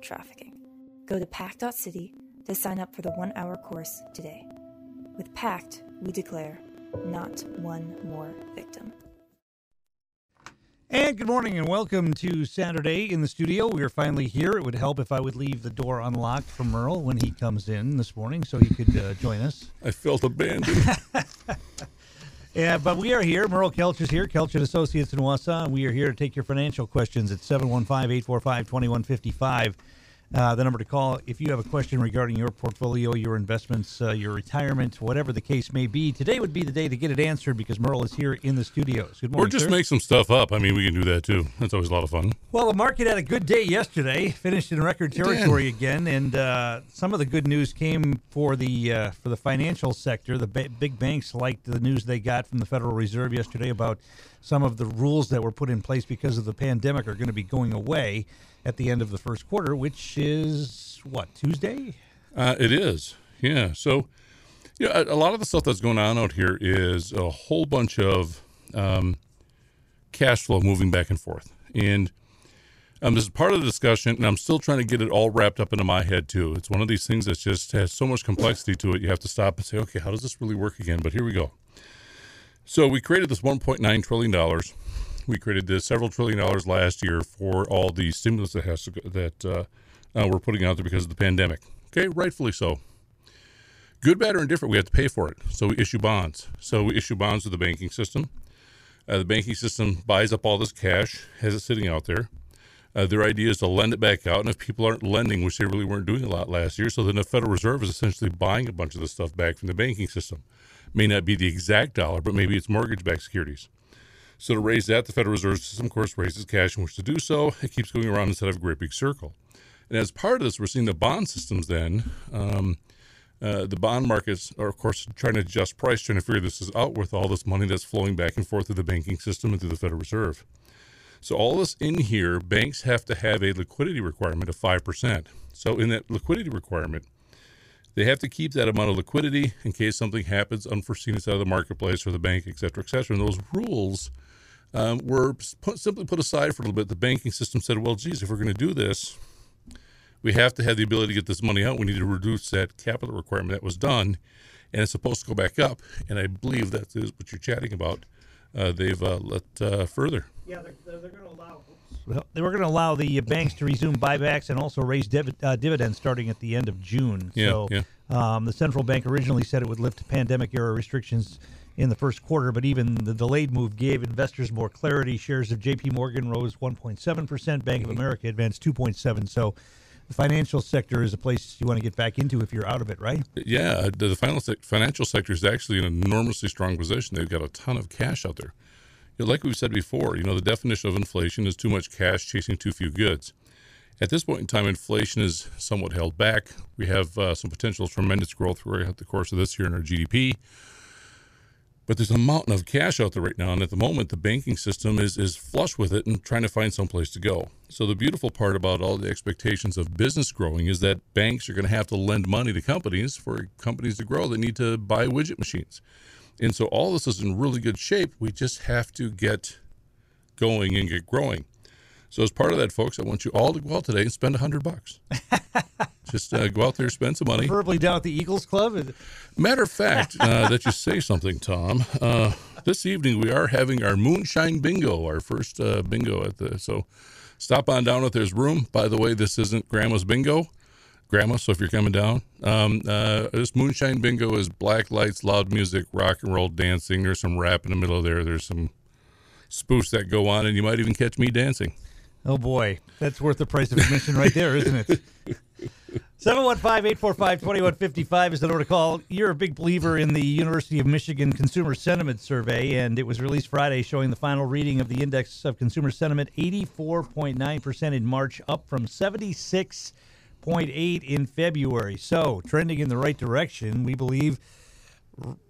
trafficking. Go to pact.city to sign up for the one hour course today. With PACT, we declare not one more victim. And good morning and welcome to Saturday in the studio. We are finally here. It would help if I would leave the door unlocked for Merle when he comes in this morning so he could uh, join us. I felt abandoned. Yeah, but we are here. Merle Kelch is here, Kelch and Associates in Wausau, we are here to take your financial questions at 715-845-2155. Uh, the number to call if you have a question regarding your portfolio, your investments, uh, your retirement, whatever the case may be. Today would be the day to get it answered because Merle is here in the studios. Good morning, or just sir. make some stuff up. I mean, we can do that too. That's always a lot of fun. Well, the market had a good day yesterday, finished in record territory again, and uh, some of the good news came for the uh, for the financial sector. The ba- big banks liked the news they got from the Federal Reserve yesterday about some of the rules that were put in place because of the pandemic are going to be going away at the end of the first quarter, which is what Tuesday. Uh, it is, yeah. So, you know, a, a, lot of the stuff that's going on out here is a whole bunch of um, cash flow moving back and forth, and um, this is part of the discussion, and I'm still trying to get it all wrapped up into my head too. It's one of these things that just has so much complexity to it. You have to stop and say, okay, how does this really work again? But here we go. So we created this 1.9 trillion dollars we created this several trillion dollars last year for all the stimulus that has to that uh, uh, we're putting out there because of the pandemic. Okay, rightfully so. Good, bad, or indifferent, we have to pay for it. So we issue bonds. So we issue bonds to the banking system. Uh, the banking system buys up all this cash, has it sitting out there. Uh, their idea is to lend it back out, and if people aren't lending, which they really weren't doing a lot last year, so then the Federal Reserve is essentially buying a bunch of this stuff back from the banking system. May not be the exact dollar, but maybe it's mortgage-backed securities. So to raise that, the Federal Reserve System, of course, raises cash in which to do so. It keeps going around instead of a great big circle. And as part of this, we're seeing the bond systems then. Um, uh, the bond markets are, of course, trying to adjust price, trying to figure this is out with all this money that's flowing back and forth through the banking system and through the Federal Reserve. So all this in here, banks have to have a liquidity requirement of 5%. So in that liquidity requirement, they have to keep that amount of liquidity in case something happens unforeseen inside of the marketplace or the bank, et cetera, et cetera. And those rules um, were put, simply put aside for a little bit. The banking system said, well, geez, if we're going to do this, we have to have the ability to get this money out. We need to reduce that capital requirement that was done, and it's supposed to go back up. And I believe that is what you're chatting about. Uh, they've uh, let uh, further. Yeah, they're, they're going to allow. Well, they were going to allow the banks to resume buybacks and also raise div- uh, dividends starting at the end of June. Yeah, so, yeah. Um, the central bank originally said it would lift pandemic era restrictions in the first quarter, but even the delayed move gave investors more clarity. Shares of J.P. Morgan rose 1.7 percent. Bank of America advanced 2.7. So the financial sector is a place you want to get back into if you're out of it, right? Yeah, the, the financial sector is actually in an enormously strong position. They've got a ton of cash out there. Like we've said before, you know, the definition of inflation is too much cash chasing too few goods. At this point in time, inflation is somewhat held back. We have uh, some potential tremendous growth throughout the course of this year in our GDP. But there's a mountain of cash out there right now, and at the moment, the banking system is is flush with it and trying to find some place to go. So the beautiful part about all the expectations of business growing is that banks are going to have to lend money to companies for companies to grow. They need to buy widget machines, and so all this is in really good shape. We just have to get going and get growing. So as part of that, folks, I want you all to go out today and spend a hundred bucks. Just uh, go out there, spend some money. Preferably down at the Eagles Club. Matter of fact, uh, that you say something, Tom. Uh, this evening we are having our moonshine bingo, our first uh, bingo at the. So stop on down if there's room. By the way, this isn't Grandma's bingo. Grandma, so if you're coming down, um, uh, this moonshine bingo is black lights, loud music, rock and roll dancing. There's some rap in the middle of there. There's some spoofs that go on, and you might even catch me dancing. Oh boy, that's worth the price of admission right there, isn't it? 715-845-2155 is the number to call. You're a big believer in the University of Michigan Consumer Sentiment Survey, and it was released Friday showing the final reading of the Index of Consumer Sentiment, 84.9% in March, up from 76.8 in February. So, trending in the right direction. We believe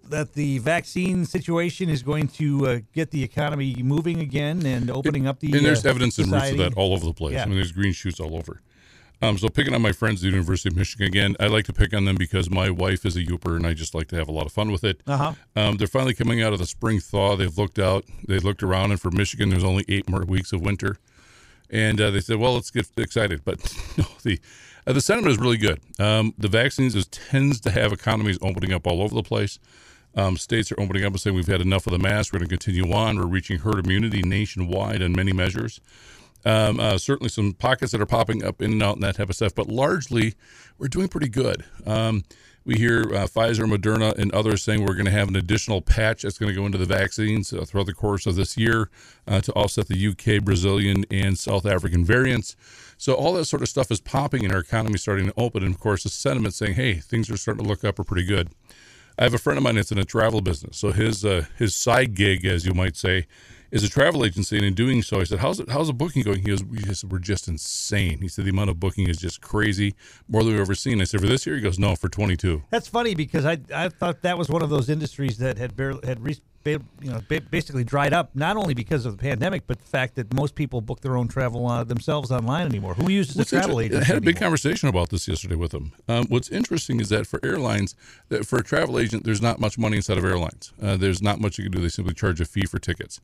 that the vaccine situation is going to uh, get the economy moving again and opening up the and there's uh, evidence and roots of that all over the place. Yeah. I mean, there's green shoots all over. Um, so picking on my friends at the University of Michigan again, I like to pick on them because my wife is a Yooper and I just like to have a lot of fun with it. Uh-huh. Um, they're finally coming out of the spring thaw. They've looked out, they've looked around, and for Michigan, there's only eight more weeks of winter. And uh, they said, well, let's get excited. But no, the uh, the sentiment is really good. Um, the vaccines is, tends to have economies opening up all over the place. Um, states are opening up and saying we've had enough of the mask. We're going to continue on. We're reaching herd immunity nationwide on many measures. Um, uh, certainly some pockets that are popping up in and out and that type of stuff, but largely we're doing pretty good. Um, we hear uh, Pfizer, Moderna, and others saying we're going to have an additional patch that's going to go into the vaccines uh, throughout the course of this year uh, to offset the UK, Brazilian, and South African variants. So all that sort of stuff is popping, and our economy starting to open. And of course, the sentiment saying, "Hey, things are starting to look up are pretty good." I have a friend of mine that's in a travel business, so his uh, his side gig, as you might say, is a travel agency, and in doing so, I said, "How's it? How's the booking going?" He goes, "We just we're just insane." He said, "The amount of booking is just crazy, more than we've ever seen." I said, "For this year?" He goes, "No, for 22." That's funny because I I thought that was one of those industries that had barely had re- you know basically dried up not only because of the pandemic but the fact that most people book their own travel uh, themselves online anymore. Who uses What's a travel agency? I had a big anymore? conversation about this yesterday with them. Um, what's interesting is that for airlines, that for a travel agent, there's not much money inside of airlines. Uh, there's not much you can do. They simply charge a fee for tickets.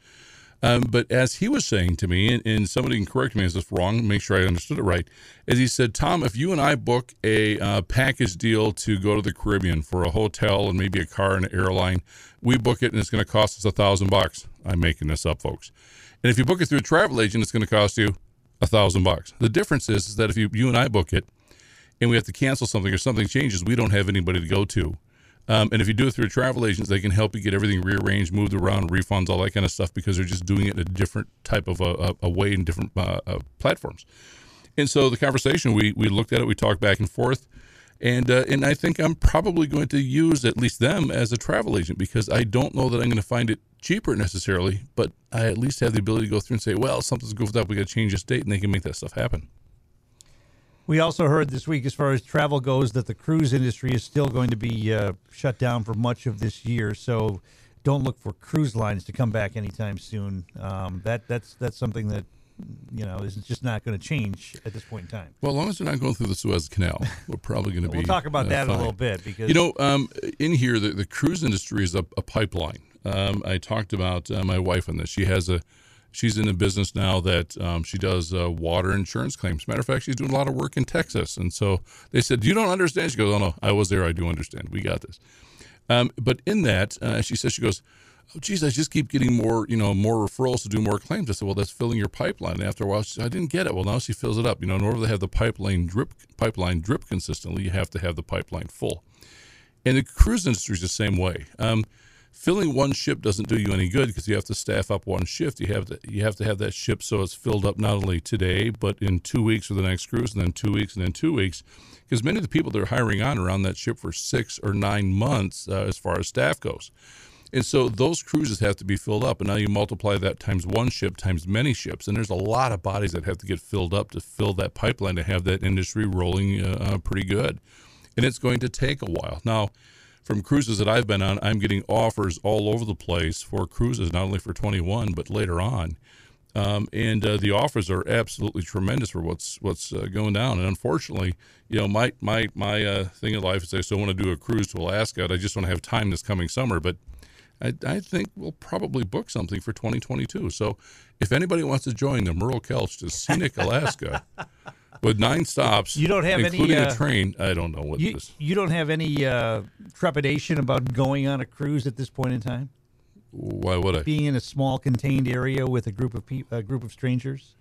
Um, but as he was saying to me, and, and somebody can correct me if it's wrong, make sure I understood it right, as he said, Tom, if you and I book a uh, package deal to go to the Caribbean for a hotel and maybe a car and an airline, we book it and it's going to cost us a thousand bucks. I'm making this up, folks. And if you book it through a travel agent, it's going to cost you a thousand bucks. The difference is, is that if you, you and I book it and we have to cancel something or something changes, we don't have anybody to go to. Um, and if you do it through a travel agents, they can help you get everything rearranged, moved around, refunds, all that kind of stuff, because they're just doing it in a different type of a, a, a way in different uh, uh, platforms. And so the conversation, we we looked at it, we talked back and forth, and uh, and I think I'm probably going to use at least them as a travel agent because I don't know that I'm going to find it cheaper necessarily, but I at least have the ability to go through and say, well, something's goofed up, we got to change this date, and they can make that stuff happen. We also heard this week, as far as travel goes, that the cruise industry is still going to be uh, shut down for much of this year. So don't look for cruise lines to come back anytime soon. Um, that that's that's something that you know is just not going to change at this point in time. Well, as long as they're not going through the Suez Canal, we're probably going to be. We'll talk about uh, that in a little bit because You know, um, in here, the, the cruise industry is a, a pipeline. Um, I talked about uh, my wife on this. She has a, she's in a business now that um, she does uh, water insurance claims. Matter of fact, she's doing a lot of work in Texas, and so they said, "You don't understand." She goes, "Oh no, I was there. I do understand. We got this." Um, but in that, uh, she says, she goes, "Oh, geez, I just keep getting more, you know, more referrals to do more claims." I said, "Well, that's filling your pipeline." And after a while, she said, "I didn't get it." Well, now she fills it up. You know, in order to have the pipeline drip, pipeline drip consistently, you have to have the pipeline full. And the cruise industry is the same way. Um, filling one ship doesn't do you any good because you have to staff up one shift. You have to you have to have that ship so it's filled up not only today but in two weeks for the next cruise, and then two weeks, and then two weeks. Because many of the people they're hiring on are on that ship for six or nine months uh, as far as staff goes. And so those cruises have to be filled up. And now you multiply that times one ship times many ships. And there's a lot of bodies that have to get filled up to fill that pipeline to have that industry rolling uh, uh, pretty good. And it's going to take a while. Now, from cruises that I've been on, I'm getting offers all over the place for cruises, not only for 21, but later on. Um, and uh, the offers are absolutely tremendous for what's what's uh, going down. And unfortunately, you know, my my my uh, thing in life is I still want to do a cruise to Alaska. And I just want to have time this coming summer, but I, I think we'll probably book something for 2022. So if anybody wants to join the Merle Kelch to scenic Alaska with nine stops, You don't have any, including uh, a train. I don't know what you this. you don't have any uh, trepidation about going on a cruise at this point in time, Why would I? being in a small contained area with a group of pe- a group of strangers.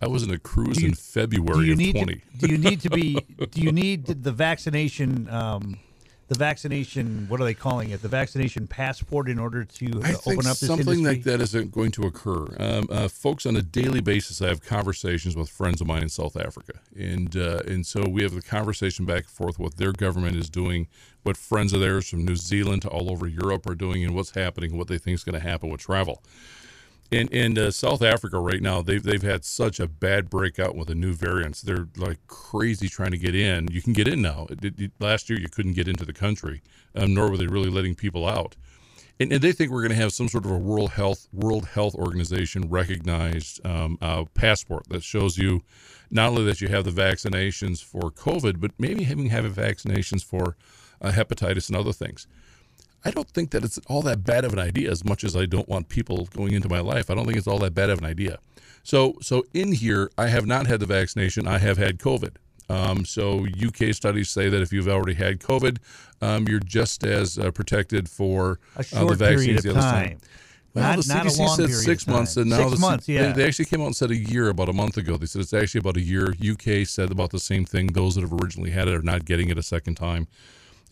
I was in a cruise you- in February of 20. To, do you need to be? Do you need the vaccination? Um, the vaccination. What are they calling it? The vaccination passport in order to I think open up this something industry. like that isn't going to occur. Um, uh, folks, on a daily basis, I have conversations with friends of mine in South Africa, and uh, and so we have the conversation back and forth. What their government is doing, what friends of theirs from New Zealand to all over Europe are doing, and what's happening, what they think is going to happen with travel. In in uh, South Africa right now, they've they've had such a bad breakout with the new variants. They're like crazy trying to get in. You can get in now. It, it, last year, you couldn't get into the country, um, nor were they really letting people out. And, and they think we're going to have some sort of a World Health World Health Organization recognized um, uh, passport that shows you not only that you have the vaccinations for COVID, but maybe having having vaccinations for uh, hepatitis and other things. I don't think that it's all that bad of an idea as much as I don't want people going into my life. I don't think it's all that bad of an idea. So, so in here, I have not had the vaccination. I have had COVID. Um, so UK studies say that if you've already had COVID, um, you're just as uh, protected for uh, the vaccines the other time. side. Well, Not- the CDC said six months, and now Six the, months, they- They, actually came out and said a year about a month ago. They said it's actually about a year. UK said about the same thing. Those that have originally had it are not getting it a second time.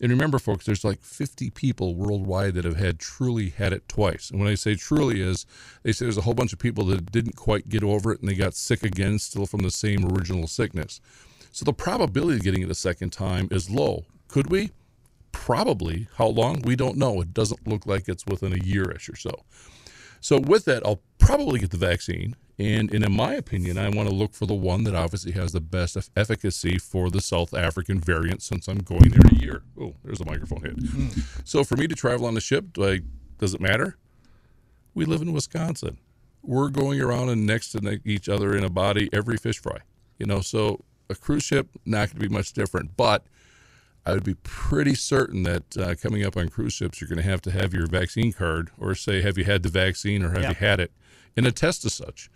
And remember, folks, there's like 50 people worldwide that have had truly had it twice. And when I say truly, is they say there's a whole bunch of people that didn't quite get over it and they got sick again, still from the same original sickness. So the probability of getting it a second time is low. Could we? Probably. How long? We don't know. It doesn't look like it's within a yearish or so. So with that, I'll probably get the vaccine. And, and in my opinion, I want to look for the one that obviously has the best eff- efficacy for the South African variant since I'm going there in a year. Oh, there's a microphone hit. So for me to travel on the ship, does it matter? We live in Wisconsin. We're going around and next to each other in a body every fish fry. You know, so a cruise ship not going to be much different. But I would be pretty certain that uh, coming up on cruise ships, you're going to have to have your vaccine card, or say, have you had the vaccine, or have Yeah. you had it, and attest as such.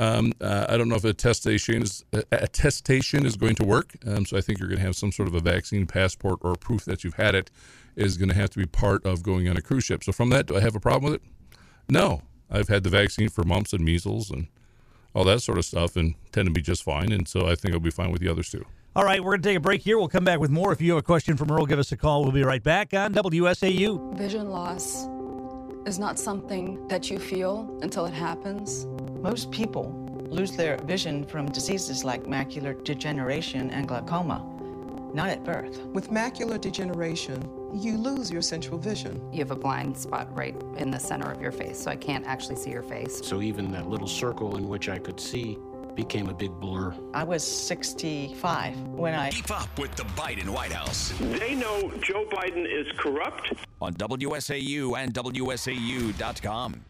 Um, uh, I don't know if attestation is uh, attestation is going to work. Um, so I think you're going to have some sort of a vaccine passport or proof that you've had it is going to have to be part of going on a cruise ship. So from that, do I have a problem with it? No, I've had the vaccine for mumps and measles and all that sort of stuff, and tend to be just fine. And so I think I'll be fine with the others too. All right, we're going to take a break here. We'll come back with more. If you have a question for Merle, give us a call. We'll be right back on WSAU. Vision loss is not something that you feel until it happens. Most people lose their vision from diseases like macular degeneration and glaucoma, not at birth. With macular degeneration, you lose your central vision. You have a blind spot right in the center of your face, so I can't actually see your face. So even that little circle in which I could see became a big blur. I was 65 when I Keep up with the Biden White House They know Joe Biden is corrupt. on WSAU and WSAU.com.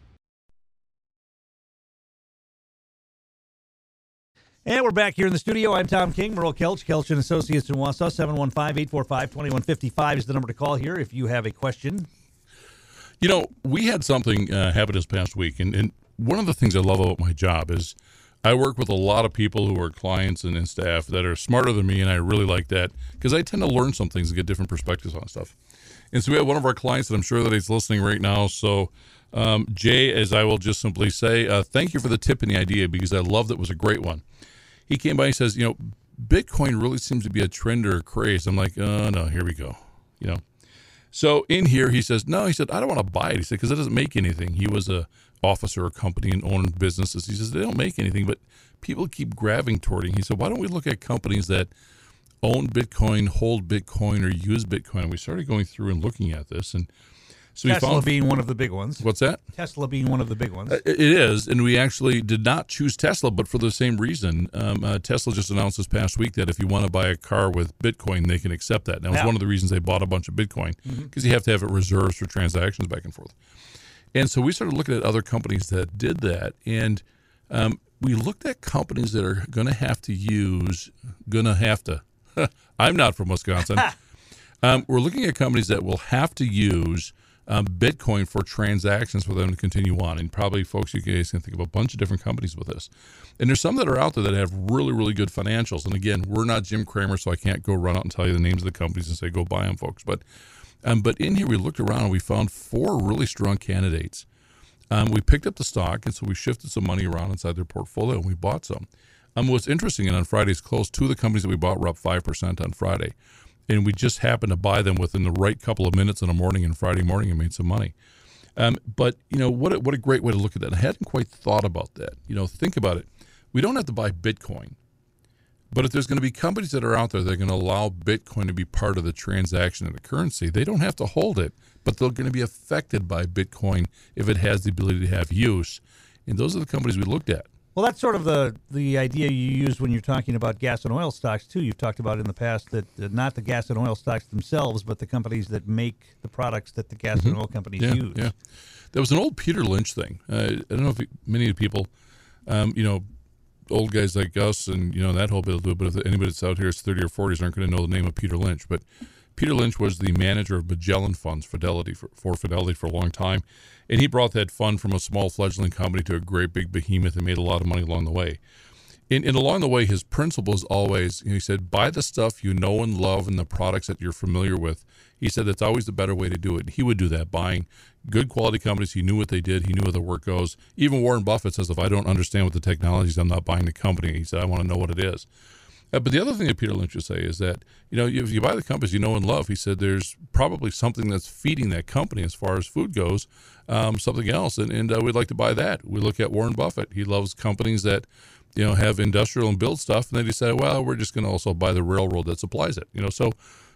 And we're back here in the studio. I'm Tom King, Merle Kelch, Kelch and Associates in Wausau. 715-845-2155 is the number to call here if you have a question. You know, we had something uh, happen this past week, and, and one of the things I love about my job is I work with a lot of people who are clients and, and staff that are smarter than me, and I really like that because I tend to learn some things and get different perspectives on stuff. And so we have one of our clients that I'm sure that he's listening right now. So, um, Jay, as I will just simply say, uh, thank you for the tip and the idea because I love that it was a great one. He came by and says, you know, Bitcoin really seems to be a trend or a craze. I'm like, oh no, here we go. You know, so in here, he says, no, he said, I don't want to buy it. He said, because it doesn't make anything. He was a officer of company and owned businesses. He says, they don't make anything, but people keep grabbing toward it. He said, why don't we look at companies that own Bitcoin, hold Bitcoin, or use Bitcoin? We started going through and looking at this. And so we Tesla found, being one of the big ones. what's that? Tesla being one of the big ones. Uh, It is, and we actually did not choose Tesla, but for the same reason. Um, uh, Tesla just announced this past week that if you want to buy a car with Bitcoin, they can accept that. Was Yeah. one of the reasons they bought a bunch of Bitcoin because you have to have it reserved for transactions back and forth. And so we started looking at other companies that did that, and um, we looked at companies that are going to have to use, going to have to. I'm not from Wisconsin. Um, we're looking at companies that will have to use um, Bitcoin for transactions for them to continue on. And probably, folks, you guys can think of a bunch of different companies with this. And there's some that are out there that have really, really good financials. And again, we're not Jim Cramer, so I can't go run out and tell you the names of the companies and say go buy them, folks. But um, but in here, we looked around and we found four really strong candidates. Um, we picked up the stock, and so we shifted some money around inside their portfolio, and we bought some. Um, what's interesting, and on Friday's close, two of the companies that we bought were up five percent on Friday, and we just happened to buy them within the right couple of minutes in the morning and Friday morning and made some money. Um, but you know what? A, what a great way to look at that. I hadn't quite thought about that. You know, think about it. We don't have to buy Bitcoin, but if there's going to be companies that are out there that are going to allow Bitcoin to be part of the transaction and the currency, they don't have to hold it, but they're going to be affected by Bitcoin if it has the ability to have use. And those are the companies we looked at. Well, that's sort of the the idea you use when you're talking about gas and oil stocks too. You've talked about in the past that uh, not the gas and oil stocks themselves, but the companies that make the products that the gas and oil companies yeah, use. Yeah, there was an old Peter Lynch thing. Uh, I don't know if many of the people, um, you know, old guys like us and you know that whole bit will do. it, But if anybody that's out here is thirty or forties aren't going to know the name of Peter Lynch. But Peter Lynch was the manager of Magellan Funds Fidelity for, for Fidelity for a long time, and he brought that fund from a small fledgling company to a great big behemoth and made a lot of money along the way. And, and along the way, his principle is always, he said, buy the stuff you know and love and the products that you're familiar with. He said that's always the better way to do it. He would do that, buying good quality companies. He knew what they did. He knew how the work goes. Even Warren Buffett says, if I don't understand what the technology is, I'm not buying the company. He said, I want to know what it is. Uh, but the other thing that Peter Lynch would say is that, you know, if you buy the companies you know and love, he said there's probably something that's feeding that company as far as food goes, um, something else. And, and uh, we'd like to buy that. We look at Warren Buffett. He loves companies that, you know, have industrial and build stuff. And then he said, well, we're just going to also buy the railroad that supplies it, you know. So,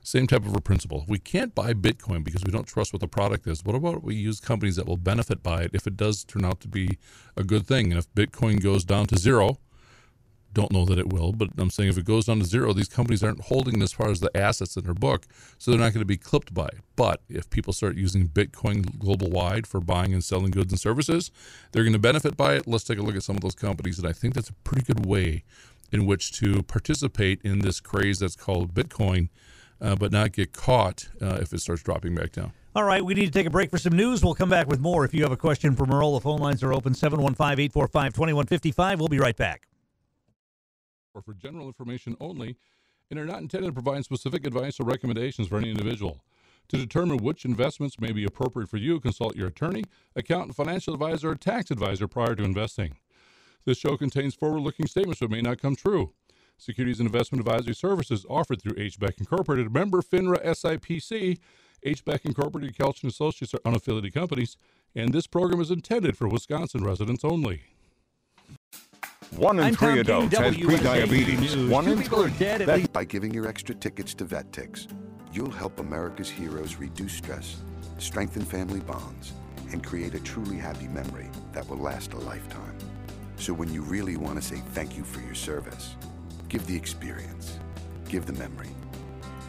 same type of a principle. We can't buy Bitcoin because we don't trust what the product is. What about we use companies that will benefit by it if it does turn out to be a good thing? And if Bitcoin goes down to zero, don't know that it will, but I'm saying if it goes down to zero, these companies aren't holding as far as the assets in their book, so they're not going to be clipped by it. But if people start using Bitcoin global wide for buying and selling goods and services, they're going to benefit by it. Let's take a look at some of those companies, and I think that's a pretty good way in which to participate in this craze that's called Bitcoin, uh, but not get caught uh, if it starts dropping back down. All right, we need to take a break for some news. We'll come back with more. If you have a question for Merle, the phone lines are open 715 845 2155. We'll be right back or for general information only and are not intended to provide specific advice or recommendations for any individual. To determine which investments may be appropriate for you, consult your attorney, accountant, financial advisor, or tax advisor prior to investing. This show contains forward looking statements that may not come true. Securities and investment advisory services offered through HBEC Incorporated, member FINRA SIPC. HBEC Incorporated Kelch Associates are unaffiliated companies, and this program is intended for Wisconsin residents only. One in I'm three Tom adults has prediabetes. One Two in three. dead That- By giving your extra tickets to VetTix, you'll help America's heroes reduce stress, strengthen family bonds, and create a truly happy memory that will last a lifetime. So when you really want to say thank you for your service, give the experience, give the memory.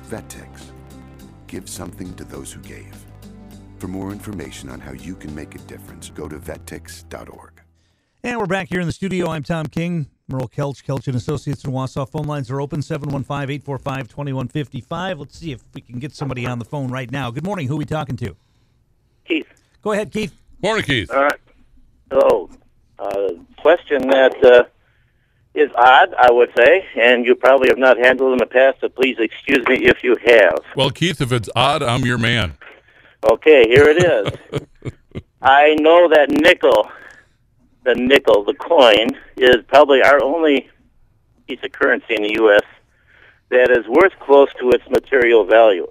VetTix. Give something to those who gave. For more information on how you can make a difference, go to vettix.org. And we're back here in the studio. I'm Tom King, Merle Kelch, Kelch and Associates in Wausau. Phone lines are open 715-845-2155. Let's see if we can get somebody on the phone right now. Good morning. Who are we talking to? Keith. Go ahead, Keith. Morning, Keith. All right. Hello. Uh, question that uh, is odd, I would say, and you probably have not handled in the past, so please excuse me if you have. Well, Keith, if it's odd, I'm your man. Okay, here it is. I know that nickel, the nickel, the coin, is probably our only piece of currency in the U.S. that is worth close to its material value.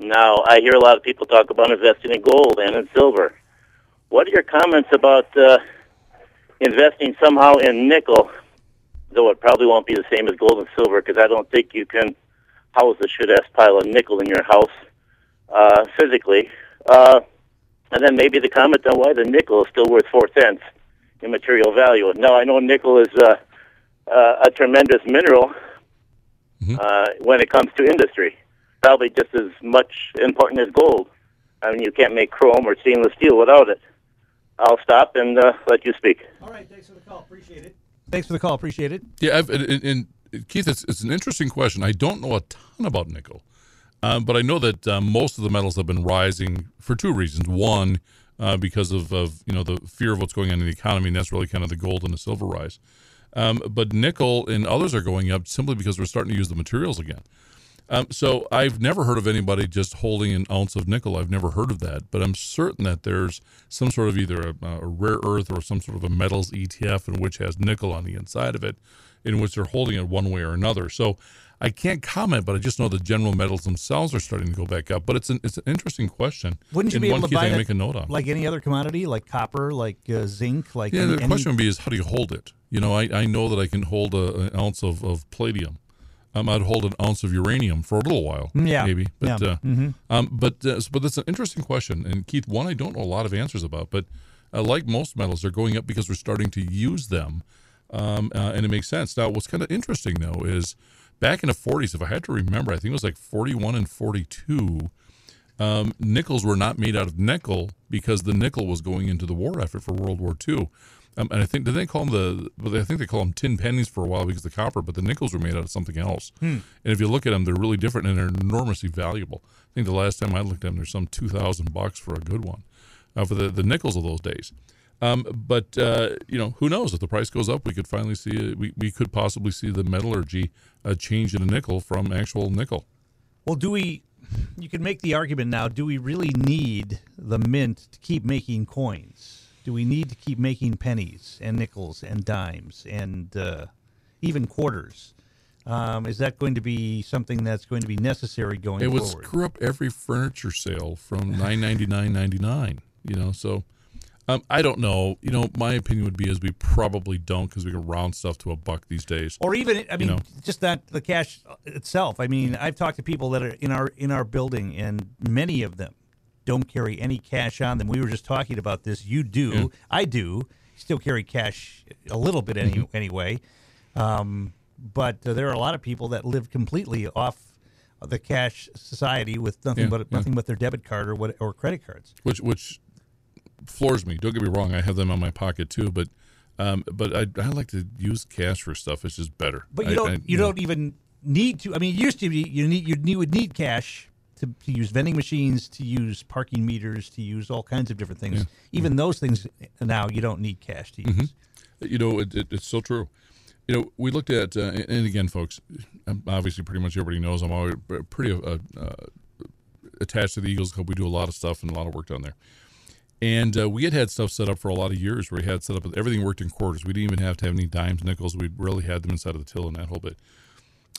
Now, I hear a lot of people talk about investing in gold and in silver. What are your comments about uh, investing somehow in nickel, though it probably won't be the same as gold and silver, because I don't think you can house a shit-ass pile of nickel in your house uh, physically. Uh, and then maybe the comment on why the nickel is still worth four cents in material value. Now, I know nickel is uh, uh, a tremendous mineral uh, when it comes to industry, probably just as much important as gold. I mean, you can't make chrome or stainless steel without it. I'll stop and uh, let you speak. All right, thanks for the call. Appreciate it. Thanks for the call. Appreciate it. Yeah, I've, and, and Keith, it's, it's an interesting question. I don't know a ton about nickel, um, but I know that uh, most of the metals have been rising for two reasons. One, uh, because of, of you know the fear of what's going on in the economy, and that's really kind of the gold and the silver rise. Um, but nickel and others are going up simply because we're starting to use the materials again. Um, so I've never heard of anybody just holding an ounce of nickel. I've never heard of that, but I'm certain that there's some sort of either a, a rare earth or some sort of a metals ETF in which has nickel on the inside of it, in which they're holding it one way or another. So I can't comment, but I just know the general metals themselves are starting to go back up. But it's an it's an interesting question. Wouldn't you and be able to buy I that make a note on? like any other commodity, like copper, like uh, zinc, like Yeah, any, the any- question would be is how do you hold it? You know, I, I know that I can hold a, an ounce of, of palladium. Um, I'd hold an ounce of uranium for a little while, yeah, maybe. But yeah. uh, Mhm. um, but uh, but that's an interesting question, and Keith, one I don't know a lot of answers about, but uh, like most metals, they're going up because we're starting to use them, um, uh, and it makes sense. Now, what's kind of interesting though is back in the 40s, if I had to remember, I think it was like 41 and 42. Um, nickels were not made out of nickel because the nickel was going into the war effort for World War II. Um, and I think did they call them the? I think they call them tin pennies for a while because of the copper, but the nickels were made out of something else. Hmm. And if you look at them, they're really different and they're enormously valuable. I think the last time I looked at them, there's some two thousand bucks for a good one, uh, for the the nickels of those days. Um, but uh, you know, who knows? If the price goes up, we could finally see it. We, we could possibly see the metallurgy uh, change in a nickel from actual nickel. Well, do we? You can make the argument now. Do we really need the mint to keep making coins? Do we need to keep making pennies and nickels and dimes and uh, even quarters? Um, is that going to be something that's going to be necessary going forward? it would forward? screw up every furniture sale from nine ninety nine ninety nine. You know, so um, I don't know. You know, my opinion would be is we probably don't because we can round stuff to a buck these days. or even I mean, know. just that the cash itself. I mean, I've talked to people that are in our in our building, and many of them don't carry any cash on them. We were just talking about this. You do, Yeah. I do. Still carry cash a little bit any, Mm-hmm. anyway, um, but uh, there are a lot of people that live completely off the cash society with nothing Yeah, but yeah. nothing but their debit card or what or credit cards. which which floors me. Don't get me wrong; I have them on my pocket too, but um, but I, I like to use cash for stuff. It's just better. But you don't I- you don't even need to. I mean, used to be you need you need, would need cash to, to use vending machines, to use parking meters, to use all kinds of different things. Even those things now you don't need cash to use. Mm-hmm. You know, it, it, it's so true. You know, we looked at, uh, and again, folks, obviously, pretty much everybody knows I'm always pretty uh, uh, attached to the Eagles Club. We do a lot of stuff and a lot of work down there. And uh, we had had stuff set up for a lot of years where we had set up everything worked in quarters. We didn't even have to have any dimes, nickels. We really had them inside of the till and that whole bit.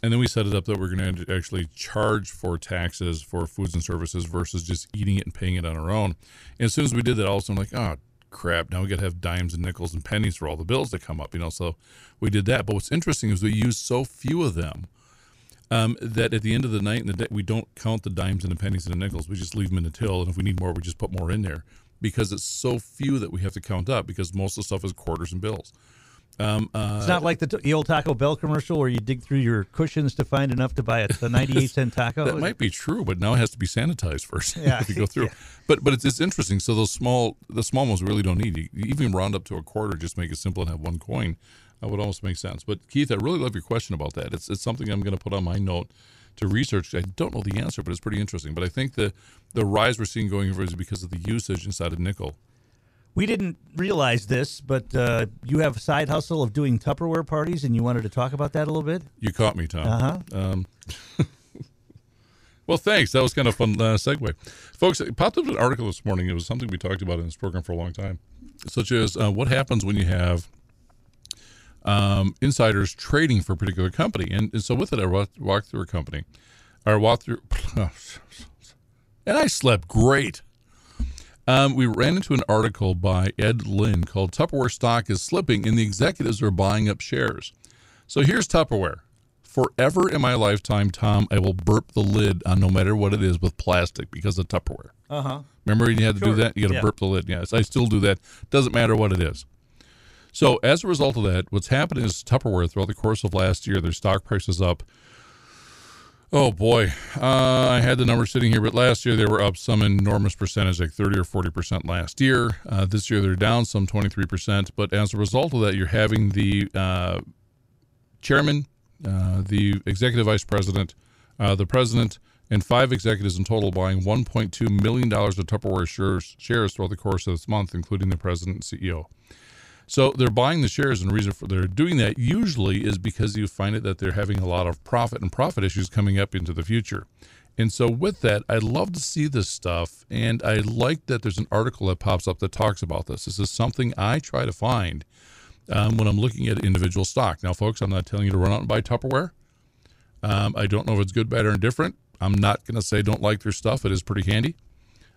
And then we set it up that we're going to actually charge for taxes for foods and services versus just eating it and paying it on our own. And as soon as we did that, all of a sudden, like, oh, crap, now we got to have dimes and nickels and pennies for all the bills that come up, you know. So we did that. But what's interesting is we used so few of them um, that at the end of the night, and the day, we don't count the dimes and the pennies and the nickels. We just leave them in the till. And if we need more, we just put more in there because it's so few that we have to count up because most of the stuff is quarters and bills. Um, uh, It's not like the, the old Taco Bell commercial where you dig through your cushions to find enough to buy a, a 98 cent taco. That might be true, but now it has to be sanitized first Yeah. if you go through. But but it's, it's interesting. So those small the small ones really don't need. You you even round up to a quarter, just make it simple and have one coin. That would almost make sense. But Keith, I really love your question about that. It's it's something I'm going to put on my note to research. I don't know the answer, but it's pretty interesting. But I think the the rise we're seeing going forward is because of the usage inside of nickel. We didn't realize this, but uh, you have a side hustle of doing Tupperware parties, and you wanted to talk about that a little bit. You caught me, Tom. Uh-huh. Um, well, thanks. That was kind of a fun uh, segue. Folks, it popped up an article this morning. It was something we talked about in this program for a long time, such as uh, what happens when you have um, insiders trading for a particular company. And, and so with it, I walked, walked through a company. I walked through, and I slept great. Um, we ran into an article by Ed Lynn called Tupperware Stock is Slipping and the Executives Are Buying Up Shares. So here's Tupperware. Forever in my lifetime, Tom, I will burp the lid on no matter what it is with plastic because of Tupperware. Uh huh. Remember when you had to Sure. do that? You got to Yeah. burp the lid. Yes, I still do that. Doesn't matter what it is. So as a result of that, what's happened is Tupperware throughout the course of last year, their stock price is up. Oh boy, uh, I had the number sitting here, but last year they were up some enormous percentage, like 30 or 40 percent last year. Uh, this year they're down some 23 percent. But as a result of that, you're having the uh, chairman, uh, the executive vice president, uh, the president, and five executives in total buying $1.2 million of Tupperware shares, shares throughout the course of this month, including the president and CEO. So they're buying the shares, and the reason for they're doing that usually is because you find it that they're having a lot of profit and profit issues coming up into the future. And so with that, I love to see this stuff, and I like that there's an article that pops up that talks about this. This is something I try to find um, when I'm looking at individual stock. Now, folks, I'm not telling you to run out and buy Tupperware. Um, I don't know if it's good, bad, or indifferent. I'm not going to say don't like their stuff. It is pretty handy.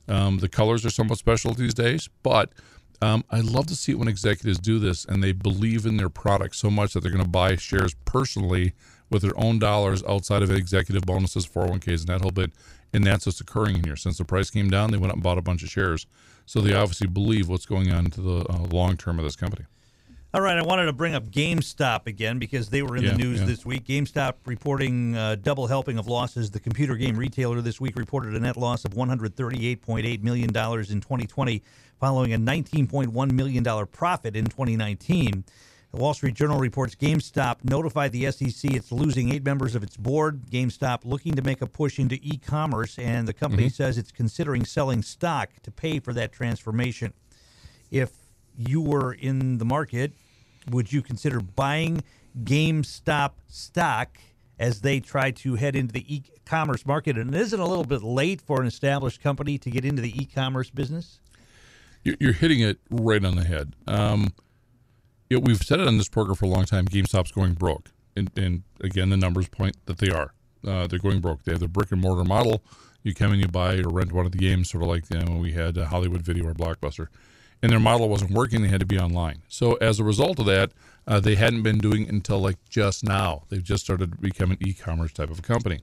Um, the colors are somewhat special these days, but um, I love to see it when executives do this and they believe in their product so much that they're going to buy shares personally with their own dollars outside of executive bonuses, 401ks, and that whole bit. And that's what's occurring here. Since the price came down, they went up and bought a bunch of shares. So they obviously believe what's going on to the uh, long term of this company. All right, I wanted to bring up GameStop again because they were in Yeah, the news yeah. this week. GameStop reporting uh, double helping of losses. The computer game retailer this week reported a net loss of $138.8 million in 2020, following a $19.1 million profit in 2019. The Wall Street Journal reports GameStop notified the SEC it's losing eight members of its board. GameStop looking to make a push into e commerce, and the company Mhm. says it's considering selling stock to pay for that transformation. If you were in the market, would you consider buying GameStop stock as they try to head into the e-commerce market? And isn't it a little bit late for an established company to get into the e-commerce business? You're, hitting it right on the head. Um, you know, we've said it on this program for a long time. GameStop's going broke, and, and again, the numbers point that they are. Uh, they're going broke. They have the brick and mortar model. You come and you buy or rent one of the games, sort of like you know, when we had uh, Hollywood Video or Blockbuster, and their model wasn't working. They had to be online. So as a result of that, uh, they hadn't been doing until like just now. They've just started to become an e-commerce type of a company.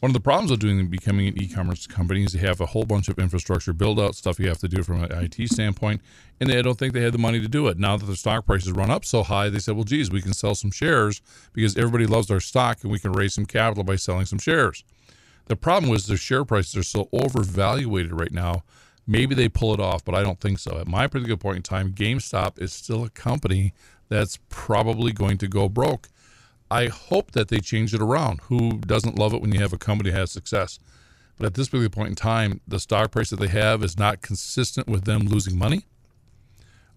One of the problems of doing becoming an e-commerce company is they have a whole bunch of infrastructure build out stuff you have to do from an IT standpoint, and they don't think they had the money to do it. Now that the stock prices run up so high, they said, "Well, geez, we can sell some shares because everybody loves our stock, and we can raise some capital by selling some shares." The problem was their share prices are so overvaluated right now. Maybe they pull it off, but I don't think so. At my particular point in time, GameStop is still a company that's probably going to go broke. I hope that they change it around. Who doesn't love it when you have a company that has success? But at this particular point in time, the stock price that they have is not consistent with them losing money.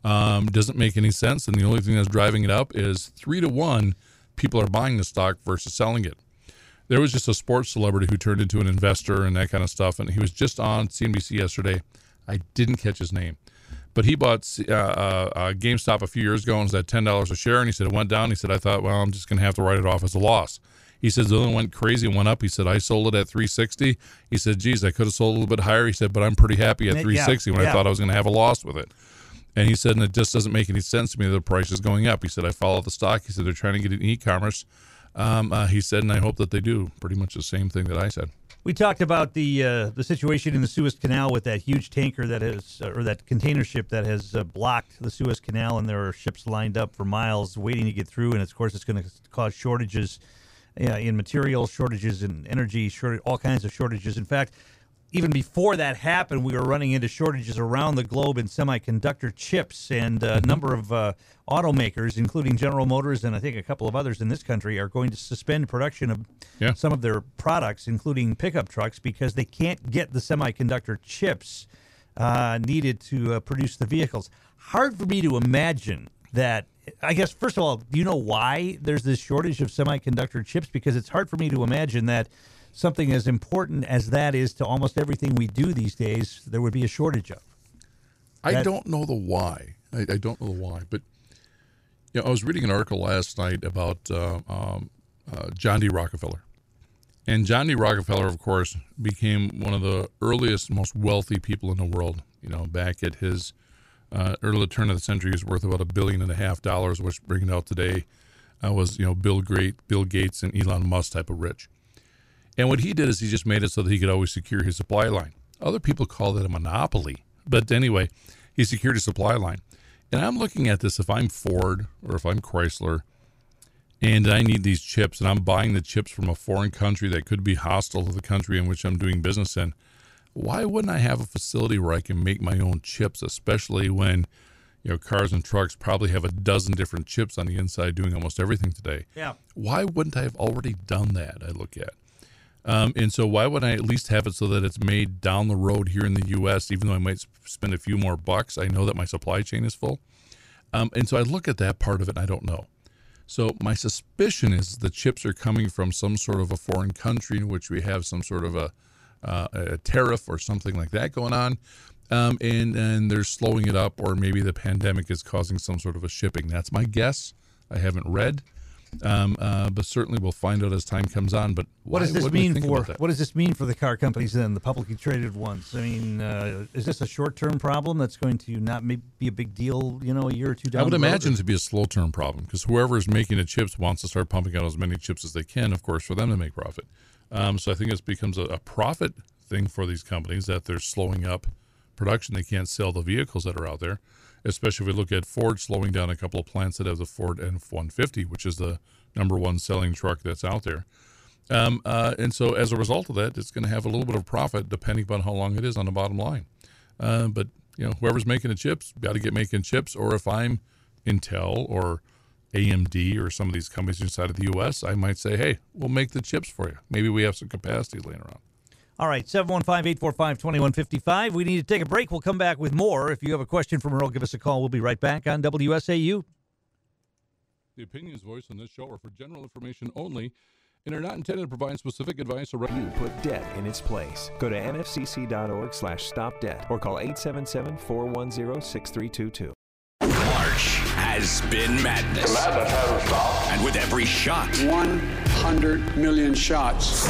Um, doesn't make any sense. And the only thing that's driving it up is three to one people are buying the stock versus selling it. There was just a sports celebrity who turned into an investor and that kind of stuff. And he was just on CNBC yesterday. I didn't catch his name, but he bought uh, uh, uh, GameStop a few years ago and was at ten dollars a share. And he said it went down. He said I thought, well, I'm just going to have to write it off as a loss. He says the other one went crazy and went up. He said I sold it at 360. He said, geez, I could have sold a little bit higher. He said, but I'm pretty happy at Yeah, 360 when yeah. I thought I was going to have a loss with it. And he said, and it just doesn't make any sense to me that the price is going up. He said, I follow the stock. He said, they're trying to get into e-commerce. Um, uh, he said, and I hope that they do. Pretty much the same thing that I said. We talked about the uh, the situation in the Suez Canal with that huge tanker that has, or that container ship that has uh, blocked the Suez Canal, and there are ships lined up for miles waiting to get through. And of course, it's going to cause shortages in materials, shortages in energy, all kinds of shortages. In fact, even before that happened, we were running into shortages around the globe in semiconductor chips, and a number of uh, automakers, including General Motors and I think a couple of others in this country, are going to suspend production of Yeah. some of their products, including pickup trucks, because they can't get the semiconductor chips uh, needed to uh, produce the vehicles. Hard for me to imagine that. I guess first of all, do you know why there's this shortage of semiconductor chips? Because it's hard for me to imagine that something as important as that is to almost everything we do these days, there would be a shortage of. I That- don't know the why. I, I don't know the why, but you know, I was reading an article last night about uh, um, uh, John D. Rockefeller, and John D. Rockefeller, of course, became one of the earliest, most wealthy people in the world. You know, back at his uh, early turn of the century, he was worth about a billion and a half dollars, which bringing it out today uh, was you know Bill Great, Bill Gates, and Elon Musk type of rich. And what he did is he just made it so that he could always secure his supply line. Other people call that a monopoly. But anyway, he secured his supply line. And I'm looking at this if I'm Ford or if I'm Chrysler and I need these chips and I'm buying the chips from a foreign country that could be hostile to the country in which I'm doing business in, why wouldn't I have a facility where I can make my own chips, especially when you know cars and trucks probably have a dozen different chips on the inside doing almost everything today? Yeah. Why wouldn't I have already done that? I look at. Um, and so, why would I at least have it so that it's made down the road here in the U.S., even though I might spend a few more bucks? I know that my supply chain is full. Um, and so, I look at that part of it and I don't know. So, my suspicion is the chips are coming from some sort of a foreign country in which we have some sort of a, uh, a tariff or something like that going on. Um, and, and they're slowing it up, or maybe the pandemic is causing some sort of a shipping. That's my guess. I haven't read. Um, uh, but certainly we'll find out as time comes on. But What does this wouldn't mean for what does this mean for the car companies then, the publicly traded ones? I mean, uh, is this a short-term problem that's going to not be a big deal, you know, a year or two down I would imagine to be a slow term problem because whoever is making the chips wants to start pumping out as many chips as they can, of course, for them to make profit. Um, so I think it becomes a, a profit thing for these companies that they're slowing up production. They can't sell the vehicles that are out there, especially if we look at Ford slowing down a couple of plants that have the Ford F-150, which is the number one selling truck that's out there. Um, uh, and so as a result of that, it's going to have a little bit of profit depending upon how long it is on the bottom line. Uh, but you know, whoever's making the chips got to get making chips. Or if I'm Intel or AMD or some of these companies inside of the U.S., I might say, hey, we'll make the chips for you. Maybe we have some capacity laying around. All right, 715 845 2155. We need to take a break. We'll come back with more. If you have a question for Merle, give us a call. We'll be right back on WSAU. The opinions voiced on this show are for general information only and are not intended to provide specific advice or you put debt in its place. Go to nfcc.org slash stop debt or call 877-410-6322. March has been madness. The madness hasn't stopped. And with every shot, 100 million shots.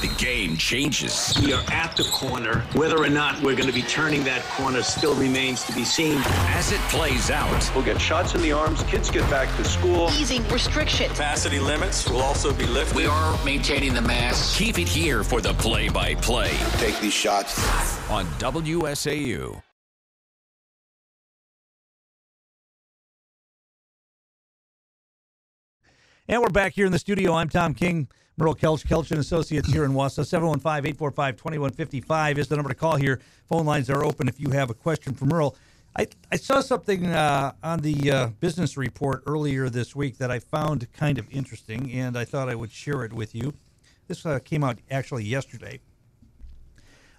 The game changes. We are at the corner. Whether or not we're going to be turning that corner still remains to be seen. As it plays out, we'll get shots in the arms. Kids get back to school. Easing restrictions. Capacity limits will also be lifted. We are maintaining the mask. Keep it here for the play-by-play. Take these shots on WSAU. And we're back here in the studio. I'm Tom King. Merle Kelch, Kelch and Associates here in Wausau. 715-845-2155 is the number to call here. Phone lines are open if you have a question for Merle. I, I saw something uh, on the uh, business report earlier this week that I found kind of interesting, and I thought I would share it with you. This uh, came out actually yesterday.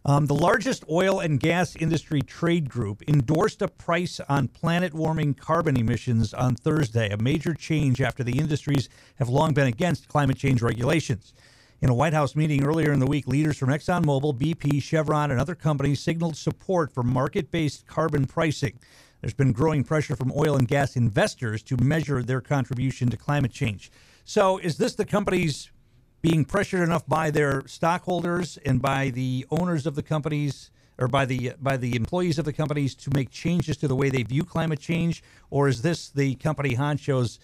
Um, the largest oil and gas industry trade group endorsed a price on planet warming carbon emissions on Thursday, a major change after the industries have long been against climate change regulations. In a White House meeting earlier in the week, leaders from ExxonMobil, BP, Chevron, and other companies signaled support for market based carbon pricing. There's been growing pressure from oil and gas investors to measure their contribution to climate change. So, is this the companies being pressured enough by their stockholders and by the owners of the companies or by the by the employees of the companies to make changes to the way they view climate change? Or is this the company honchos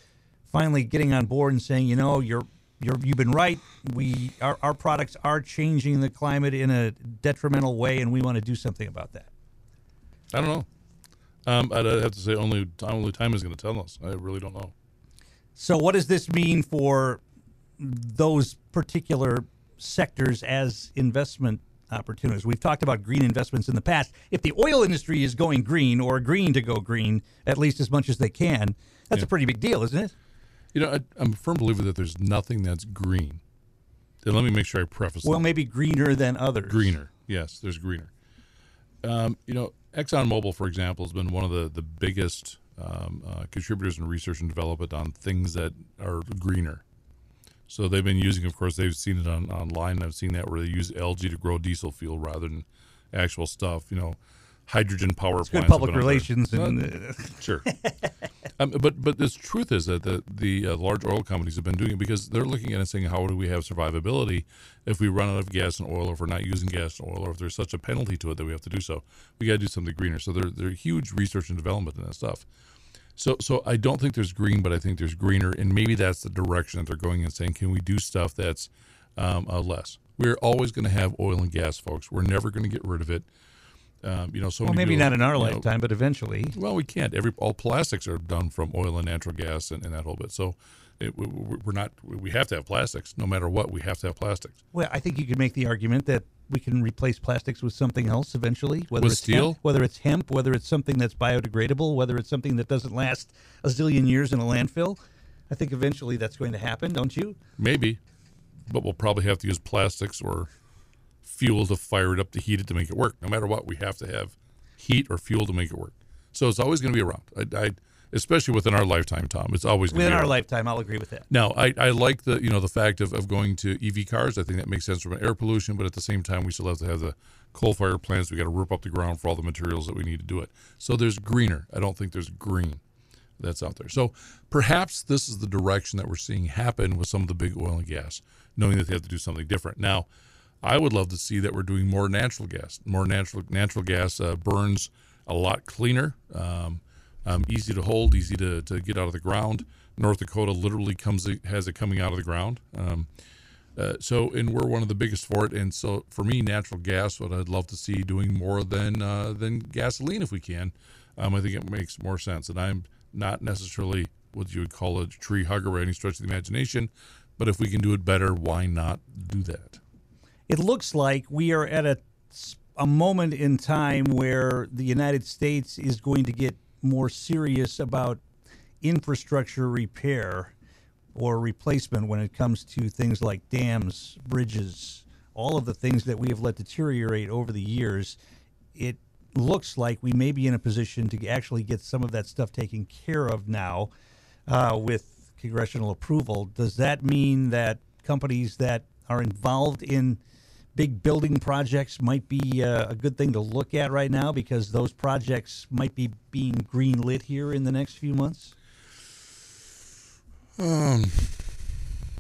finally getting on board and saying you know you're you're you've been right. We our, our products are changing the climate in a detrimental way and we want to do something about that i don't know. Um, i'd have to say only only time is going to tell us. I really don't know. So what does this mean for those particular sectors as investment opportunities. We've talked about green investments in the past. If the oil industry is going green or agreeing to go green, at least as much as they can, that's yeah. a pretty big deal, isn't it? You know, I, am a firm believer that there's nothing that's green. And let me make sure I preface. Well, that. maybe greener than others. Greener, yes, there's greener. Um, you know, ExxonMobil, for example, has been one of the the biggest um, uh, contributors in research and development on things that are greener. So they've been using, of course, they've seen it on online. I've seen that where they use algae to grow diesel fuel rather than actual stuff. You know, hydrogen power it's plants. Good public relations, and uh, sure. um, but but the truth is that the the uh, large oil companies have been doing it because they're looking at it and saying, how do we have survivability if we run out of gas and oil, or if we're not using gas and oil, or if there's such a penalty to it that we have to do so? We got to do something greener. So they're they're huge research and development in that stuff. So, so I don't think there's green, but I think there's greener, and maybe that's the direction that they're going and saying, can we do stuff that's um, uh, less? We're always going to have oil and gas, folks. We're never going to get rid of it. Um, you know, so well, maybe not in our lifetime, know, but eventually. Well, we can't. Every all plastics are done from oil and natural gas and, and that whole bit. So, it, we're not. We have to have plastics, no matter what. We have to have plastics. Well, I think you could make the argument that we can replace plastics with something else eventually, whether with it's steel, hemp, whether it's hemp, whether it's something that's biodegradable, whether it's something that doesn't last a zillion years in a landfill. I think eventually that's going to happen, don't you? Maybe, but we'll probably have to use plastics or fuel to fire it up to heat it to make it work. No matter what, we have to have heat or fuel to make it work. So it's always going to be around. I, I especially within our lifetime, Tom. It's always within our lifetime. I'll agree with that. Now, I, I like the you know the fact of, of going to EV cars. I think that makes sense from air pollution, but at the same time, we still have to have the coal fire plants. We got to rip up the ground for all the materials that we need to do it. So there's greener. I don't think there's green that's out there. So perhaps this is the direction that we're seeing happen with some of the big oil and gas, knowing that they have to do something different. Now, I would love to see that we're doing more natural gas. More natural natural gas uh, burns a lot cleaner. Um, um, easy to hold, easy to, to get out of the ground. North Dakota literally comes has it coming out of the ground. Um, Uh, so, and we're one of the biggest for it. And so, for me, natural gas, what I'd love to see doing more than uh, than gasoline if we can. Um, I think it makes more sense. And I'm not necessarily what you would call a tree hugger by any stretch of the imagination, but if we can do it better, why not do that? It looks like we are at a a moment in time where the United States is going to get more serious about infrastructure repair or replacement when it comes to things like dams, bridges, all of the things that we have let deteriorate over the years. It looks like we may be in a position to actually get some of that stuff taken care of now uh, with congressional approval. Does that mean that companies that are involved in big building projects might be uh, a good thing to look at right now because those projects might be being green lit here in the next few months? Um,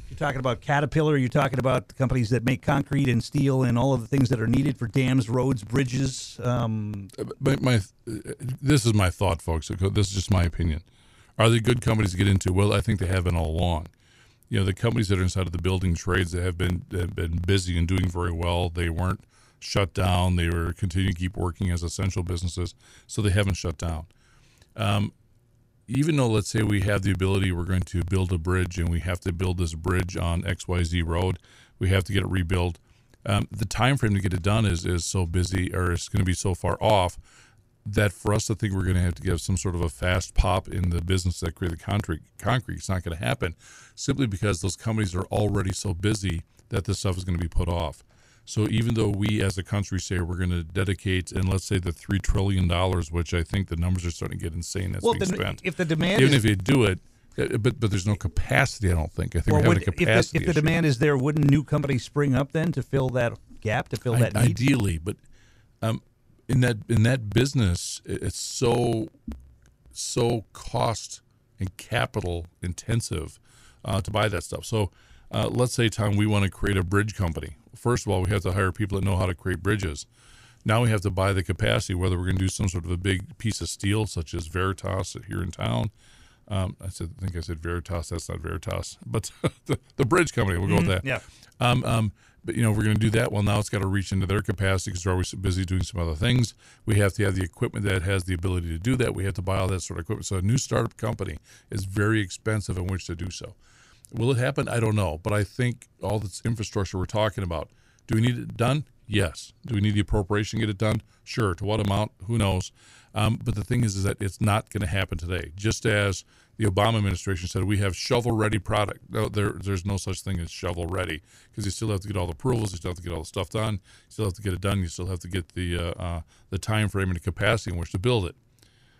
you're talking about Caterpillar. You're talking about companies that make concrete and steel and all of the things that are needed for dams, roads, bridges. Um, my, my, this is my thought, folks. This is just my opinion. Are they good companies to get into? Well, I think they have been all along. You know, the companies that are inside of the building trades that have been have been busy and doing very well. They weren't shut down. They were continuing to keep working as essential businesses, so they haven't shut down. Um, even though let's say we have the ability we're going to build a bridge and we have to build this bridge on xyz road we have to get it rebuilt um, the time frame to get it done is is so busy or it's going to be so far off that for us to think we're going to have to give some sort of a fast pop in the business that create the concrete concrete it's not going to happen simply because those companies are already so busy that this stuff is going to be put off so even though we as a country say we're going to dedicate, and let's say the three trillion dollars, which I think the numbers are starting to get insane that's well, being the, spent. If the demand, even is, if you do it, uh, but but there's no capacity. I don't think. I think well, we're having would, a capacity. If, the, if the demand is there, wouldn't new companies spring up then to fill that gap, to fill that I, need? Ideally, but um, in that in that business, it's so so cost and capital intensive uh, to buy that stuff. So uh, let's say, Tom, we want to create a bridge company. First of all, we have to hire people that know how to create bridges. Now we have to buy the capacity, whether we're going to do some sort of a big piece of steel, such as Veritas here in town. Um, I said, I think I said Veritas. That's not Veritas, but the, the bridge company. We'll go mm-hmm. with that. Yeah. Um, um, but you know, we're going to do that. Well, now it's got to reach into their capacity because they're always busy doing some other things. We have to have the equipment that has the ability to do that. We have to buy all that sort of equipment. So a new startup company is very expensive in which to do so. Will it happen? I don't know. But I think all this infrastructure we're talking about, do we need it done? Yes. Do we need the appropriation to get it done? Sure. To what amount? Who knows? Um, but the thing is, is that it's not going to happen today. Just as the Obama administration said, we have shovel-ready product. No, there, there's no such thing as shovel-ready because you still have to get all the approvals, you still have to get all the stuff done, you still have to get it done, you still have to get the uh, uh, the time frame and the capacity in which to build it.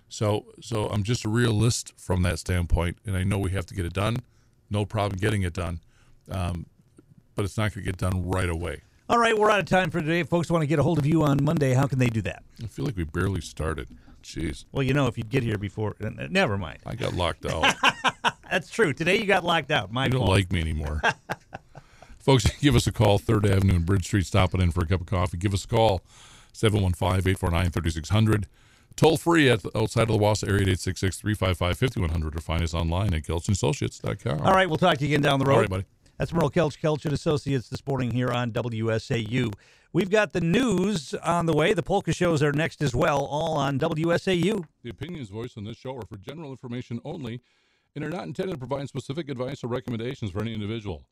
So, so I'm just a realist from that standpoint, and I know we have to get it done no problem getting it done. Um, but it's not going to get done right away. All right, we're out of time for today. If folks want to get a hold of you on Monday, how can they do that? I feel like we barely started. Jeez. Well, you know, if you'd get here before, never mind. I got locked out. That's true. Today you got locked out. My you don't fault. like me anymore. folks, give us a call, 3rd Avenue and Bridge Street. Stop it in for a cup of coffee. Give us a call, 715 849 3600. Toll free at outside of the Wausau area, 866 355 5100, or find us online at KelchAssociates.com. All right, we'll talk to you again down the road. All right, buddy. That's Merle Kelch, Kelch and Associates this morning here on WSAU. We've got the news on the way. The polka shows are next as well, all on WSAU. The opinions voiced on this show are for general information only and are not intended to provide specific advice or recommendations for any individual.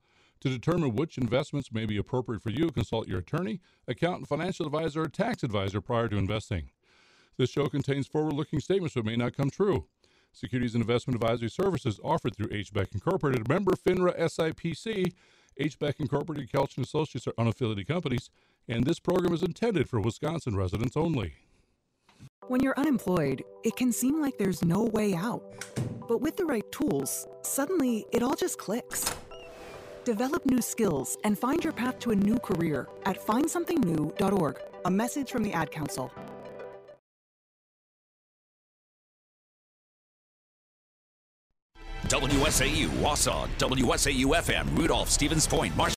To determine which investments may be appropriate for you, consult your attorney, accountant, financial advisor, or tax advisor prior to investing. This show contains forward looking statements that may not come true. Securities and investment advisory services offered through H.Beck Incorporated, member FINRA SIPC. H.Beck Incorporated, Kelch and Associates are unaffiliated companies, and this program is intended for Wisconsin residents only. When you're unemployed, it can seem like there's no way out. But with the right tools, suddenly it all just clicks. Develop new skills and find your path to a new career at findsomethingnew.org. A message from the Ad Council. WSAU, Wausau, WSAU FM, Rudolph, Stevens Point, Marsh.